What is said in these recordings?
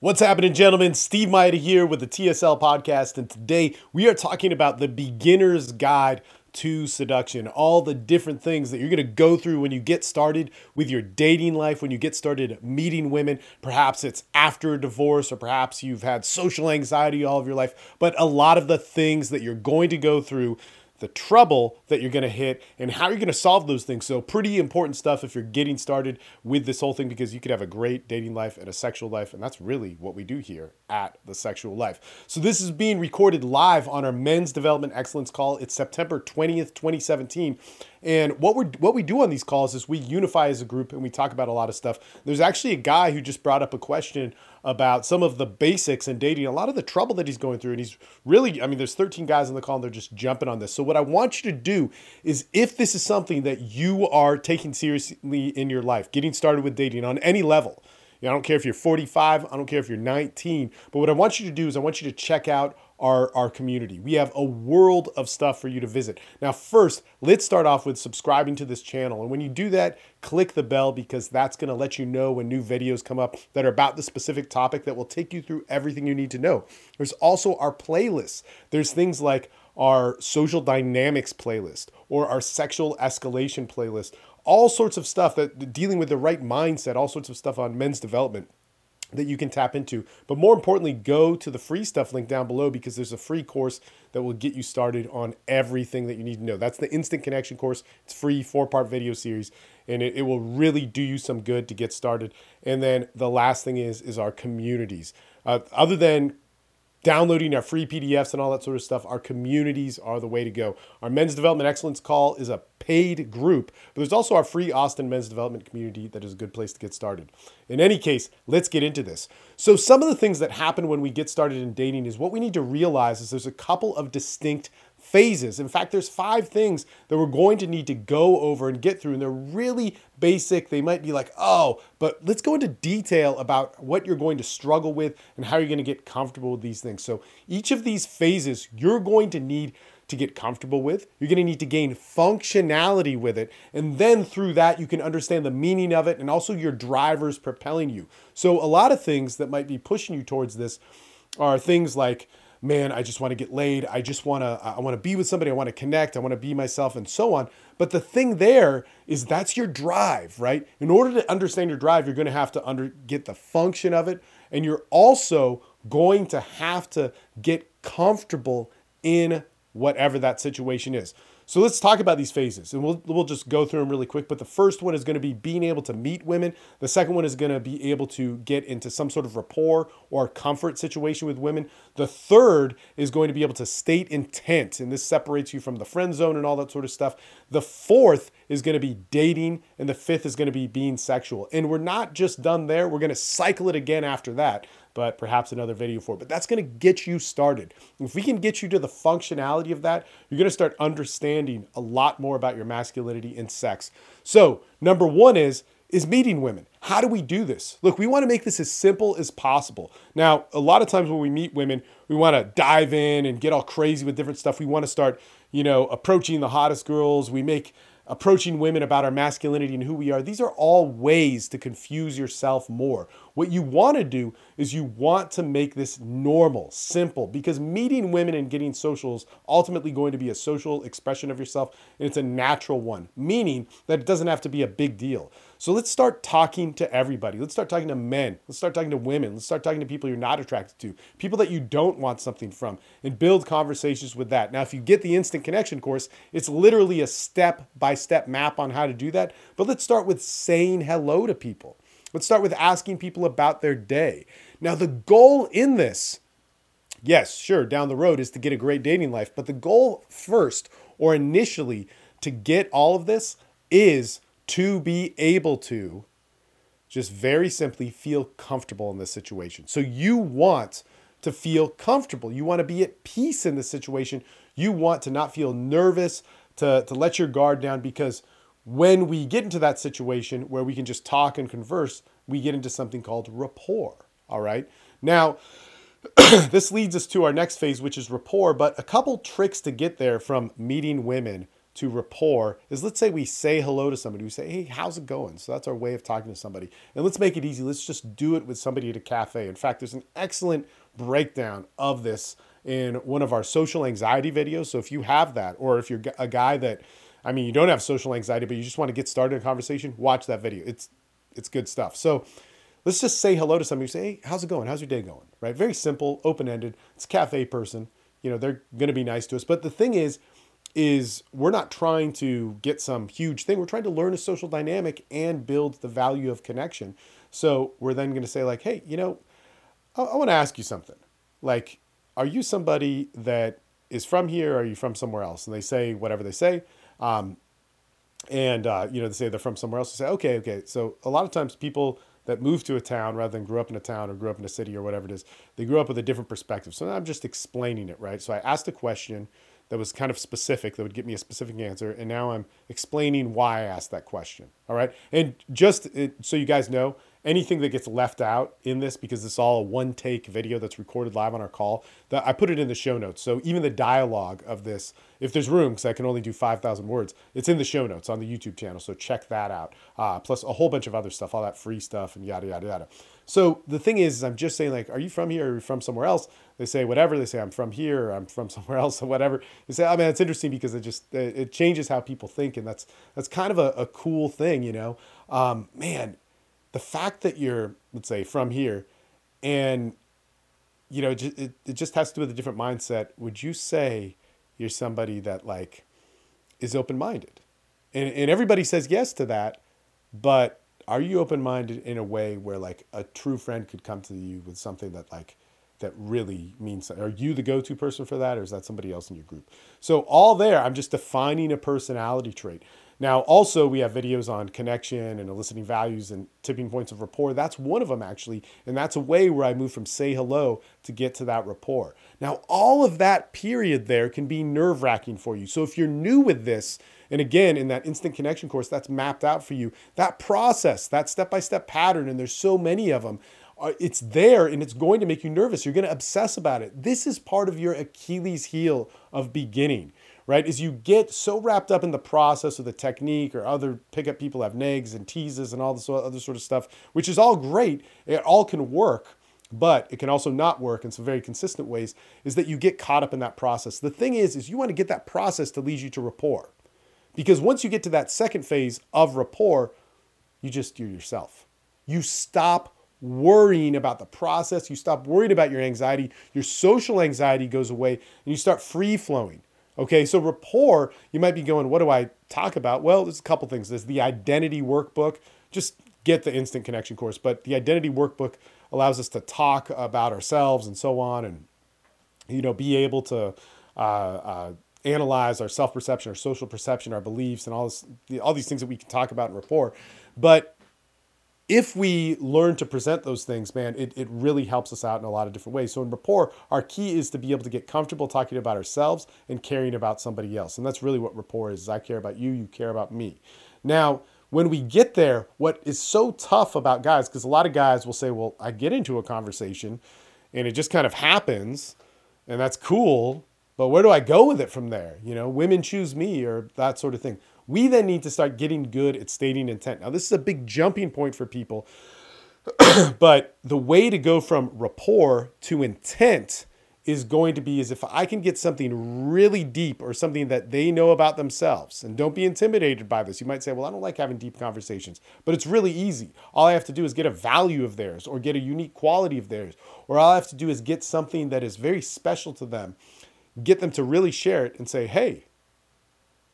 What's happening, gentlemen? Steve Mayeda here with the TSL podcast, and today we are talking about the beginner's guide to seduction. All the different things that you're going to go through when you get started with your dating life, when you get started meeting women. Perhaps it's after a divorce, or perhaps you've had social anxiety all of your life, but a lot of the things that you're going to go through the trouble that you're going to hit and how you're going to solve those things. So, pretty important stuff if you're getting started with this whole thing because you could have a great dating life and a sexual life. And that's really what we do here at the sexual life. So, this is being recorded live on our men's development excellence call. It's September 20th, 2017. And what we what we do on these calls is we unify as a group and we talk about a lot of stuff. There's actually a guy who just brought up a question about some of the basics in dating, a lot of the trouble that he's going through, and he's really, I mean, there's 13 guys on the call and they're just jumping on this. So what I want you to do is, if this is something that you are taking seriously in your life, getting started with dating on any level. You know, I don't care if you're 45, I don't care if you're 19, but what I want you to do is I want you to check out our, our community. We have a world of stuff for you to visit. Now, first, let's start off with subscribing to this channel. And when you do that, click the bell because that's going to let you know when new videos come up that are about the specific topic that will take you through everything you need to know. There's also our playlists. There's things like our social dynamics playlist or our sexual escalation playlist, all sorts of stuff that dealing with the right mindset, all sorts of stuff on men's development that you can tap into. But more importantly, go to the free stuff link down below because there's a free course that will get you started on everything that you need to know. That's the Instant Connection course. It's free, four part video series, and it, it will really do you some good to get started. And then the last thing is is our communities. Uh, other than downloading our free PDFs and all that sort of stuff, our communities are the way to go. Our Men's Development Excellence Call is a paid group, but there's also our free Austin Men's Development community that is a good place to get started. In any case, let's get into this. So, some of the things that happen when we get started in dating is what we need to realize is there's a couple of distinct phases. In fact, there's five things that we're going to need to go over and get through, and they're really basic. They might be like, oh, but let's go into detail about what you're going to struggle with and how you're going to get comfortable with these things. So, each of these phases you're going to need to get comfortable with. You're going to need to gain functionality with it. And then through that, you can understand the meaning of it and also your drivers propelling you. So, a lot of things that might be pushing you towards this are things like, man, I just want to get laid. I just want to I want to be with somebody. I want to connect. I want to be myself and so on. But the thing there is that's your drive, right? In order to understand your drive, you're going to have to under get the function of it and you're also going to have to get comfortable in whatever that situation is. So let's talk about these phases and we'll, we'll just go through them really quick. But the first one is going to be being able to meet women. The second one is going to be able to get into some sort of rapport or comfort situation with women. The third is going to be able to state intent, and this separates you from the friend zone and all that sort of stuff. The fourth is going to be dating, and the fifth is going to be being sexual. And we're not just done there, we're going to cycle it again after that but perhaps another video for it. But that's going to get you started. If we can get you to the functionality of that, you're going to start understanding a lot more about your masculinity and sex. So, number one is is meeting women. How do we do this? Look, we want to make this as simple as possible. Now, a lot of times when we meet women, we want to dive in and get all crazy with different stuff. We want to start, you know, approaching the hottest girls. We make approaching women about our masculinity and who we are. These are all ways to confuse yourself more. What you want to do is you want to make this normal, simple, because meeting women and getting social is ultimately going to be a social expression of yourself, and it's a natural one, meaning that it doesn't have to be a big deal. So let's start talking to everybody. Let's start talking to men. Let's start talking to women. Let's start talking to people you're not attracted to, people that you don't want something from, and build conversations with that. Now, if you get the instant connection course, it's literally a step by step map on how to do that. But let's start with saying hello to people. Let's start with asking people about their day. Now, the goal in this, yes, sure, down the road is to get a great dating life, but the goal first or initially to get all of this is to be able to just very simply feel comfortable in this situation. So you want to feel comfortable. You want to be at peace in this situation. You want to not feel nervous, to, to let your guard down because when we get into that situation where we can just talk and converse, we get into something called rapport. All right. Now, this leads us to our next phase, which is rapport, but a couple tricks to get there from meeting women to rapport is let's say we say hello to somebody. We say, hey, how's it going? So that's our way of talking to somebody. And let's make it easy. Let's just do it with somebody at a cafe. In fact, there's an excellent breakdown of this in one of our social anxiety videos. So if you have that, or if you're a guy that, I mean, you don't have social anxiety, but you just want to get started in a conversation, watch that video. It's it's good stuff. So let's just say hello to somebody. Say, hey, how's it going? How's your day going? Right? Very simple, open ended. It's a cafe person. You know, they're going to be nice to us. But the thing is, is we're not trying to get some huge thing. We're trying to learn a social dynamic and build the value of connection. So we're then going to say like, hey, you know, I, I want to ask you something. Like, are you somebody that is from here? Or are you from somewhere else? And they say whatever they say. Um, and uh, you know, they say they're from somewhere else. They say, okay, okay. So a lot of times people that move to a town rather than grew up in a town or grew up in a city or whatever it is, they grew up with a different perspective. So I'm just explaining it, right? So I asked a question that was kind of specific that would get me a specific answer and now i'm explaining why i asked that question all right? And just it, so you guys know anything that gets left out in this because it's all a one take video that's recorded live on our call that i put it in the show notes. So even the dialogue of this if there's room because i can only do 5000 words it's in the show notes on the youtube channel so check that out. Uh, plus a whole bunch of other stuff all that free stuff and yada yada yada so the thing is, is i'm just saying like are you from here or are you from somewhere else? They say whatever. They say i'm from here i'm from somewhere else or whatever. They say oh man it's interesting because it just it changes how people think and that's that's kind of a, a cool thing you know? Um, man the fact that you're let's say from here and you know it, it, it just has to do with a different mindset. Would you say you're somebody that like is open-minded? And, and everybody says yes to that but are you open-minded in a way where like a true friend could come to you with something that like that really means something? are you the go-to person for that or is that somebody else in your group so all there i'm just defining a personality trait now, also, we have videos on connection and eliciting values and tipping points of rapport. That's one of them, actually. And that's a way where I move from say hello to get to that rapport. Now, all of that period there can be nerve wracking for you. So, if you're new with this, and again, in that instant connection course, that's mapped out for you. That process, that step by step pattern, and there's so many of them, uh, it's there and it's going to make you nervous. You're going to obsess about it. This is part of your Achilles heel of beginning right? Is you get so wrapped up in the process or the technique or other pickup people have negs and teases and all this other sort of stuff, which is all great. It all can work, but it can also not work in some very consistent ways, is that you get caught up in that process. The thing is, is you want to get that process to lead you to rapport. Because once you get to that second phase of rapport, you just you're yourself. You stop worrying about the process. You stop worrying about your anxiety. Your social anxiety goes away and you start free flowing. Okay, so rapport, you might be going, what do I talk about? Well, there's a couple things. There's the identity workbook. Just get the instant connection course, but the identity workbook allows us to talk about ourselves and so on, and you know, be able to uh, uh, analyze our self perception, our social perception, our beliefs, and all this, all these things that we can talk about in rapport. But if we learn to present those things, man, it, it really helps us out in a lot of different ways. So in rapport, our key is to be able to get comfortable talking about ourselves and caring about somebody else. And that's really what rapport is. is I care about you, you care about me. Now, when we get there, what is so tough about guys, because a lot of guys will say, well, I get into a conversation and it just kind of happens and that's cool, but where do I go with it from there? You know, women choose me or that sort of thing. We then need to start getting good at stating intent. Now, this is a big jumping point for people, but the way to go from rapport to intent is going to be is if I can get something really deep or something that they know about themselves. And don't be intimidated by this. You might say, "Well, I don't like having deep conversations." But it's really easy. All I have to do is get a value of theirs or get a unique quality of theirs. Or all I have to do is get something that is very special to them. Get them to really share it and say, "Hey,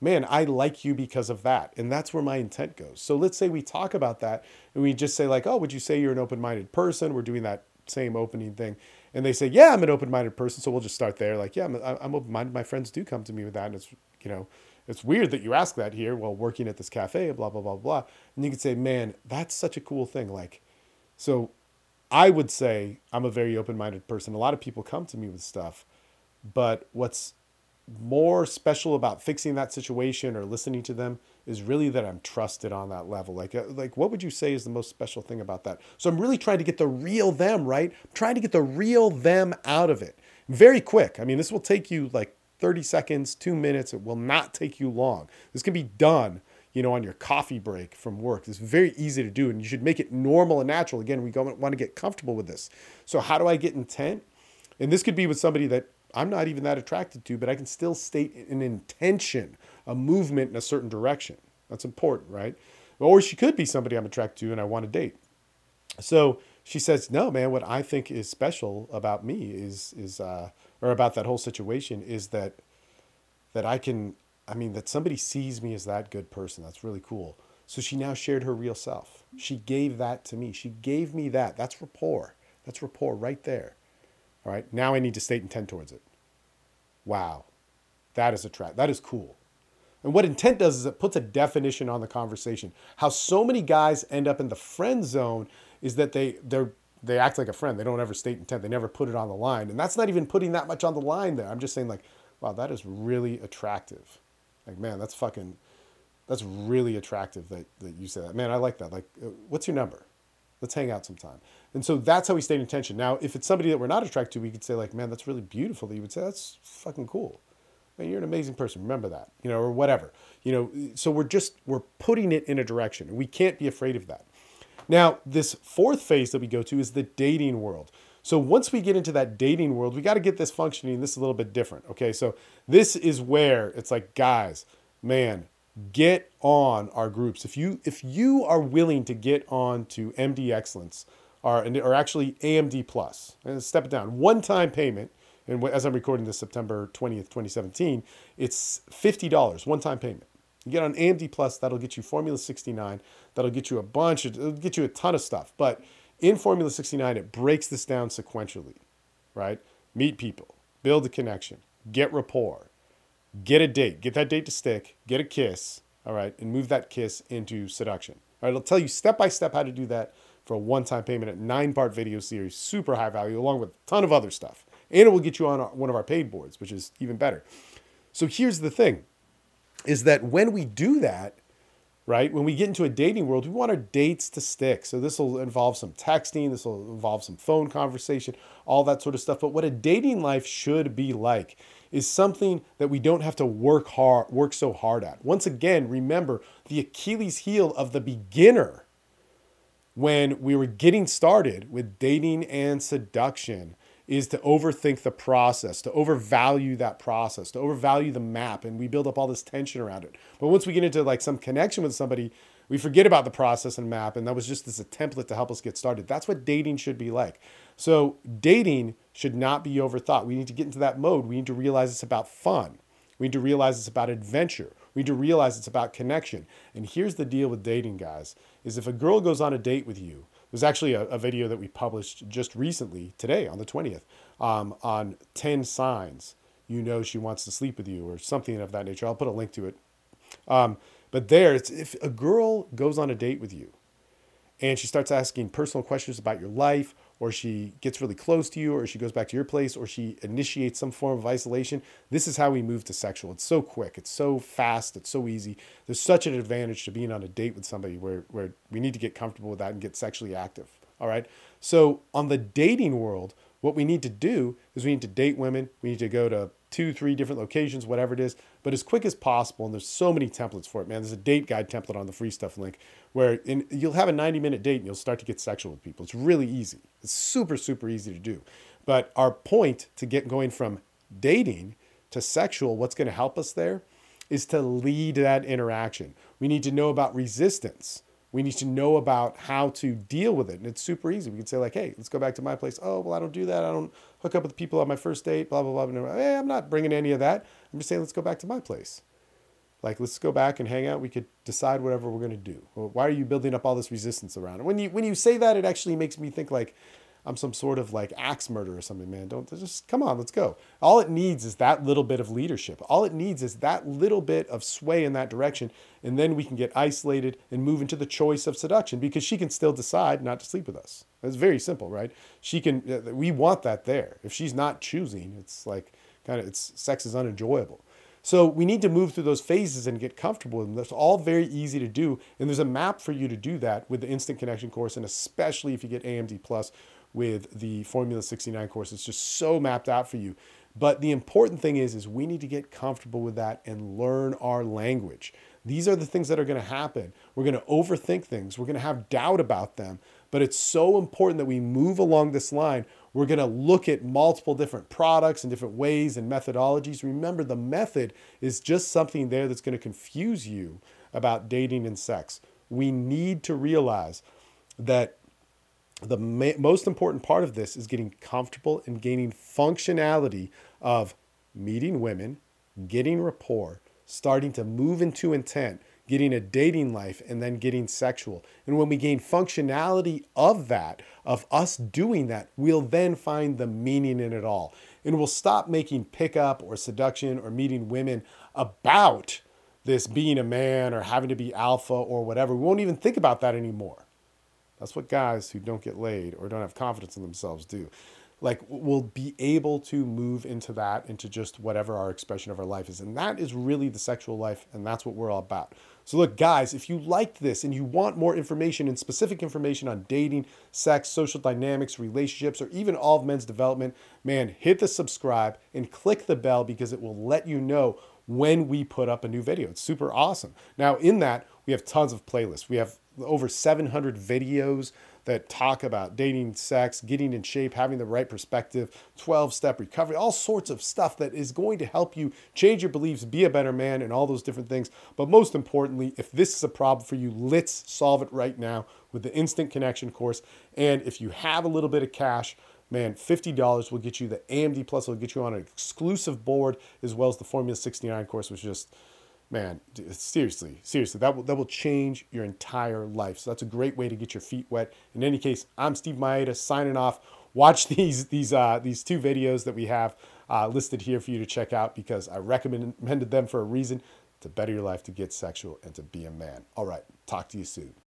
man, I like you because of that. And that's where my intent goes. So let's say we talk about that and we just say, like, oh, would you say you're an open minded person? We're doing that same opening thing. And they say, yeah, I'm an open minded person. So we'll just start there. Like, yeah, I'm, I'm open minded. My friends do come to me with that. And it's, you know, it's weird that you ask that here while working at this cafe, blah, blah, blah, blah. And you could say, man, that's such a cool thing. Like, so I would say I'm a very open minded person. A lot of people come to me with stuff. But what's more special about fixing that situation or listening to them is really that I'm trusted on that level. Like, uh, like what would you say is the most special thing about that? So I'm really trying to get the real them, right? I'm trying to get the real them out of it very quick. I mean, this will take you like 30 seconds, two minutes. It will not take you long. This can be done, you know, on your coffee break from work. It's very easy to do, and you should make it normal and natural. Again, we want to get comfortable with this. So, how do I get intent? And this could be with somebody that I'm not even that attracted to, but I can still state an intention, a movement in a certain direction. That's important, right? Or she could be somebody I'm attracted to and I want to date. So she says, "No, man. What I think is special about me is is uh, or about that whole situation is that that I can. I mean, that somebody sees me as that good person. That's really cool. So she now shared her real self. She gave that to me. She gave me that. That's rapport. That's rapport right there. All right. Now I need to state intent towards it. Wow, that is a trap. That is cool. And what intent does is it puts a definition on the conversation. How so many guys end up in the friend zone is that they they're they act like a friend. They don't ever state intent. They never put it on the line. And that's not even putting that much on the line there. I'm just saying like, wow, that is really attractive. Like, man, that's fucking that's really attractive that, that you say that. Man, I like that. Like, uh, what's your number? Let's hang out sometime. And so that's how we stay in intention. Now, if it's somebody that we're not attracted to, we could say like, man, that's really beautiful. You would say that's fucking cool. Man, you're an amazing person. Remember that, you know, or whatever. You know, so we're just we're putting it in a direction, we can't be afraid of that. Now, this fourth phase that we go to is the dating world. So once we get into that dating world, we got to get this functioning. This is a little bit different. Okay, so this is where it's like, guys, man, get on our groups. If you if you are willing to get on to MD Excellence, or or actually AMD Plus. And step it down, one time payment. And as I'm recording this September 20th, 2017, it's $50, one time payment. You get on AMD Plus, that'll get you Formula 69. That'll get you a bunch it'll get you a ton of stuff. But in Formula 69, it breaks this down sequentially, right? Meet people, build a connection, get rapport, get a date, get that date to stick, get a kiss, all right, and move that kiss into seduction. All right, it'll tell you step by step how to do that for a one time payment at nine part video series, super high value, along with a ton of other stuff. And it will get you on one of our paid boards, which is even better. So here's the thing is that when we do that, right, when we get into a dating world, we want our dates to stick. So this will involve some texting, this will involve some phone conversation, all that sort of stuff. But what a dating life should be like is something that we don't have to work hard, work so hard at. Once again, remember the Achilles heel of the beginner when we were getting started with dating and seduction is to overthink the process, to overvalue that process, to overvalue the map, and we build up all this tension around it. But once we get into like some connection with somebody, we forget about the process and map, and that was just as a template to help us get started. That's what dating should be like. So dating should not be overthought. We need to get into that mode. We need to realize it's about fun. We need to realize it's about adventure. We need to realize it's about connection. And here's the deal with dating, guys, is if a girl goes on a date with you there's actually a, a, video that we published just recently, today on the 20th, um, on 10 signs you know she wants to sleep with you or something of that nature. I'll put a link to it. Um, but there, it's if a girl goes on a date with you and she starts asking personal questions about your life or she gets really close to you, or she goes back to your place, or she initiates some form of isolation. This is how we move to sexual. It's so quick, it's so fast, it's so easy. There's such an advantage to being on a date with somebody where, where we need to get comfortable with that and get sexually active. All right. So, on the dating world, what we need to do is we need to date women. We need to go to two, three different locations, whatever it is, but as quick as possible. And there's so many templates for it, man. There's a date guide template on the free stuff link where in, you'll have a 90 minute date and you'll start to get sexual with people. It's really easy. It's super, super easy to do. But our point to get going from dating to sexual, what's going to help us there is to lead that interaction. We need to know about resistance. We need to know about how to deal with it. And it's super easy. We can say, like, hey, let's go back to my place. Oh, well, I don't do that. I don't hook up with people on my first date, blah, blah, blah. blah. Hey, I'm not bringing any of that. I'm just saying, let's go back to my place. Like, let's go back and hang out. We could decide whatever we're going to do. Well, why are you building up all this resistance around it? When you, when you say that, it actually makes me think like, I'm some sort of like axe murder or something, man. Don't just come on, let's go. All it needs is that little bit of leadership. All it needs is that little bit of sway in that direction. And then we can get isolated and move into the choice of seduction because she can still decide not to sleep with us. It's very simple, right? She can, uh, we want that there. If she's not choosing, it's like kind of, it's sex is unenjoyable. So we need to move through those phases and get comfortable with them. That's all very easy to do. And there's a map for you to do that with the Instant Connection course, and especially if you get AMD Plus with the Formula 69 course. It's just so mapped out for you. But the important thing is, is we need to get comfortable with that and learn our language. These are the things that are going to happen. We're going to overthink things. We're going to have doubt about them. But it's so important that we move along this line. We're going to look at multiple different products and different ways and methodologies. Remember, the method is just something there that's going to confuse you about dating and sex. We need to realize that the ma- most important part of this is getting comfortable and gaining functionality of meeting women, getting rapport, starting to move into intent, getting a dating life, and then getting sexual. And when we gain functionality of that, of us doing that, we'll then find the meaning in it all. And we'll stop making pickup or seduction or meeting women about this being a man or having to be alpha or whatever. We won't even think about that anymore. That's what guys who don't get laid or don't have confidence in themselves do. Like we'll be able to move into that, into just whatever our expression of our life is. And that is really the sexual life, and that's what we're all about. So, look, guys, if you liked this and you want more information and specific information on dating, sex, social dynamics, relationships, or even all of men's development, man, hit the subscribe and click the bell because it will let you know when we put up a new video. It's super awesome. Now, in that, we have tons of playlists. We have over 700 videos that talk about dating, sex, getting in shape, having the right perspective, 12 step recovery, all sorts of stuff that is going to help you change your beliefs, be a better man, and all those different things. But most importantly, if this is a problem for you, let's solve it right now with the Instant Connection course. And if you have a little bit of cash, man, $50 will get you the AMD Plus, will get you on an exclusive board as well as the Formula 69 course, which is just man, seriously, seriously, that will that will change your entire life. So that's a great way to get your feet wet. In any case, I'm Steve Mayeda signing off. Watch these these uh, these two videos that we have uh, listed here for you to check out because I recommended them for a reason to better your life, to get sexual, and to be a man. All right, talk to you soon.